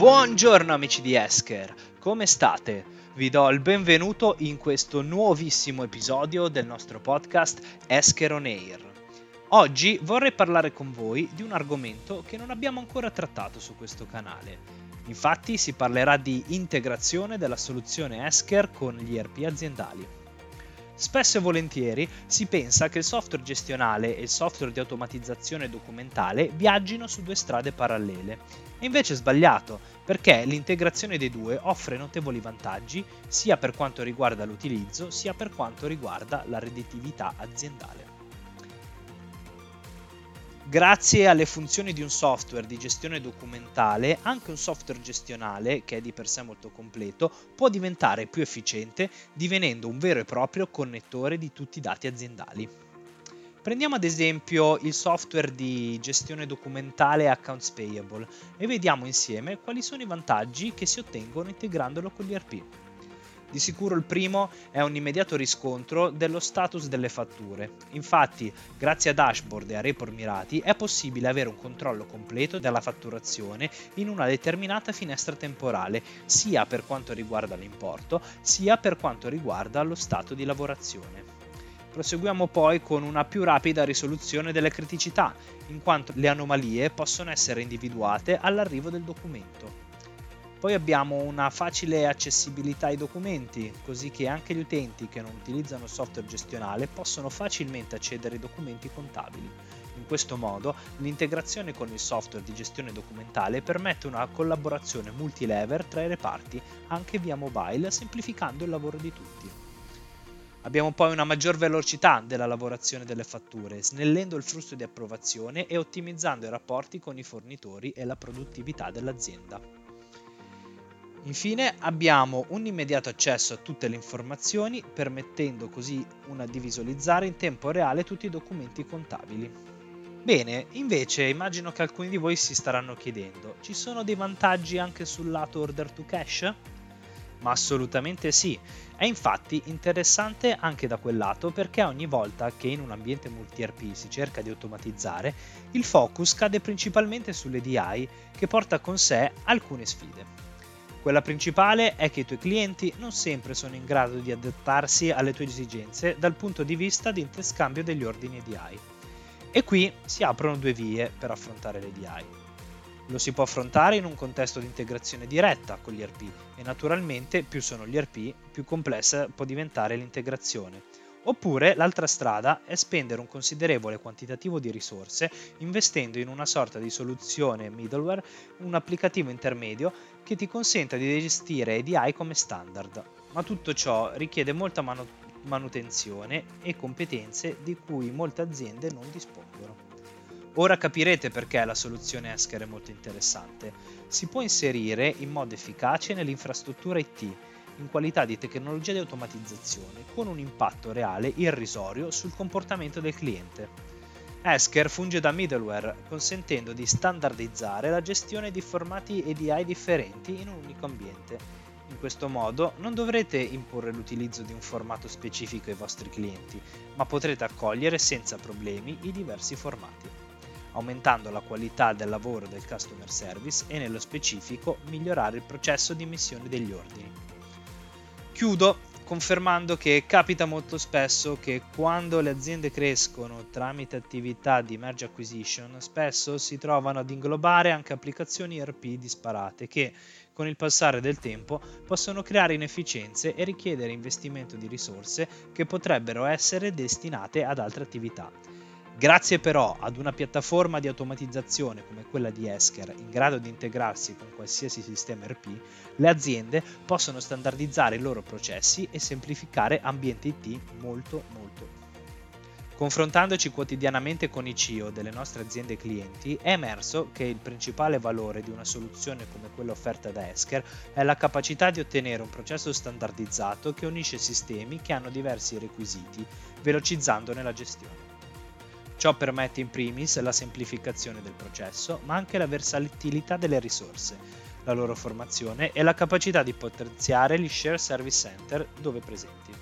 Buongiorno amici di Esker, come state? Vi do il benvenuto in questo nuovissimo episodio del nostro podcast Esker on Air. Oggi vorrei parlare con voi di un argomento che non abbiamo ancora trattato su questo canale. Infatti si parlerà di integrazione della soluzione Esker con gli ERP aziendali. Spesso e volentieri si pensa che il software gestionale e il software di automatizzazione documentale viaggino su due strade parallele. E invece è sbagliato, perché l'integrazione dei due offre notevoli vantaggi sia per quanto riguarda l'utilizzo sia per quanto riguarda la redditività aziendale. Grazie alle funzioni di un software di gestione documentale, anche un software gestionale, che è di per sé molto completo, può diventare più efficiente divenendo un vero e proprio connettore di tutti i dati aziendali. Prendiamo ad esempio il software di gestione documentale Accounts Payable e vediamo insieme quali sono i vantaggi che si ottengono integrandolo con l'ERP. Di sicuro il primo è un immediato riscontro dello status delle fatture. Infatti, grazie a dashboard e a report mirati, è possibile avere un controllo completo della fatturazione in una determinata finestra temporale, sia per quanto riguarda l'importo, sia per quanto riguarda lo stato di lavorazione. Proseguiamo poi con una più rapida risoluzione delle criticità, in quanto le anomalie possono essere individuate all'arrivo del documento. Poi abbiamo una facile accessibilità ai documenti, così che anche gli utenti che non utilizzano software gestionale possono facilmente accedere ai documenti contabili. In questo modo l'integrazione con il software di gestione documentale permette una collaborazione multilever tra i reparti anche via mobile, semplificando il lavoro di tutti. Abbiamo poi una maggior velocità della lavorazione delle fatture, snellendo il flusso di approvazione e ottimizzando i rapporti con i fornitori e la produttività dell'azienda. Infine abbiamo un immediato accesso a tutte le informazioni, permettendo così una di visualizzare in tempo reale tutti i documenti contabili. Bene, invece immagino che alcuni di voi si staranno chiedendo, ci sono dei vantaggi anche sul lato order to cash? Ma assolutamente sì, è infatti interessante anche da quel lato perché ogni volta che in un ambiente multi-RP si cerca di automatizzare, il focus cade principalmente sulle DI che porta con sé alcune sfide. Quella principale è che i tuoi clienti non sempre sono in grado di adattarsi alle tue esigenze dal punto di vista di interscambio degli ordini EDI. E qui si aprono due vie per affrontare l'EDI. Lo si può affrontare in un contesto di integrazione diretta con gli ERP e naturalmente più sono gli ERP più complessa può diventare l'integrazione Oppure l'altra strada è spendere un considerevole quantitativo di risorse investendo in una sorta di soluzione middleware, un applicativo intermedio che ti consenta di gestire EDI come standard. Ma tutto ciò richiede molta manu- manutenzione e competenze di cui molte aziende non dispongono. Ora capirete perché la soluzione Esker è molto interessante. Si può inserire in modo efficace nell'infrastruttura IT in qualità di tecnologia di automatizzazione con un impatto reale irrisorio sul comportamento del cliente. Esker funge da middleware, consentendo di standardizzare la gestione di formati EDI differenti in un unico ambiente. In questo modo non dovrete imporre l'utilizzo di un formato specifico ai vostri clienti, ma potrete accogliere senza problemi i diversi formati, aumentando la qualità del lavoro del customer service e nello specifico migliorare il processo di emissione degli ordini. Chiudo confermando che capita molto spesso che quando le aziende crescono tramite attività di merge acquisition, spesso si trovano ad inglobare anche applicazioni ERP disparate che, con il passare del tempo, possono creare inefficienze e richiedere investimento di risorse che potrebbero essere destinate ad altre attività. Grazie però ad una piattaforma di automatizzazione come quella di Esker in grado di integrarsi con qualsiasi sistema RP, le aziende possono standardizzare i loro processi e semplificare ambienti IT molto molto. Confrontandoci quotidianamente con i CEO delle nostre aziende clienti, è emerso che il principale valore di una soluzione come quella offerta da Esker è la capacità di ottenere un processo standardizzato che unisce sistemi che hanno diversi requisiti, velocizzandone la gestione. Ciò permette in primis la semplificazione del processo, ma anche la versatilità delle risorse, la loro formazione e la capacità di potenziare gli share service center dove presenti.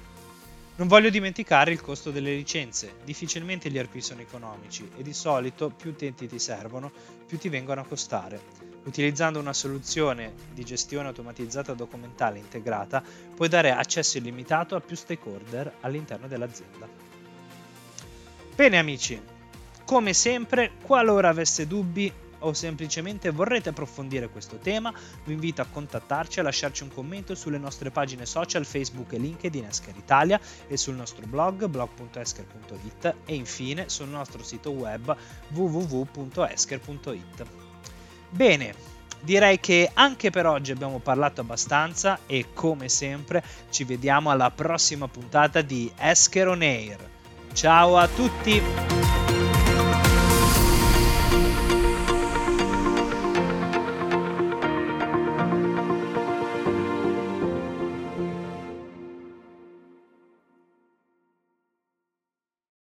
Non voglio dimenticare il costo delle licenze, difficilmente gli ERP sono economici e di solito più utenti ti servono, più ti vengono a costare. Utilizzando una soluzione di gestione automatizzata documentale integrata, puoi dare accesso illimitato a più stakeholder all'interno dell'azienda. Bene amici, come sempre, qualora aveste dubbi o semplicemente vorrete approfondire questo tema, vi invito a contattarci e a lasciarci un commento sulle nostre pagine social Facebook e LinkedIn Esker Italia e sul nostro blog blog.esker.it e infine sul nostro sito web www.esker.it. Bene, direi che anche per oggi abbiamo parlato abbastanza e come sempre ci vediamo alla prossima puntata di Esker On Air. Ciao a tutti!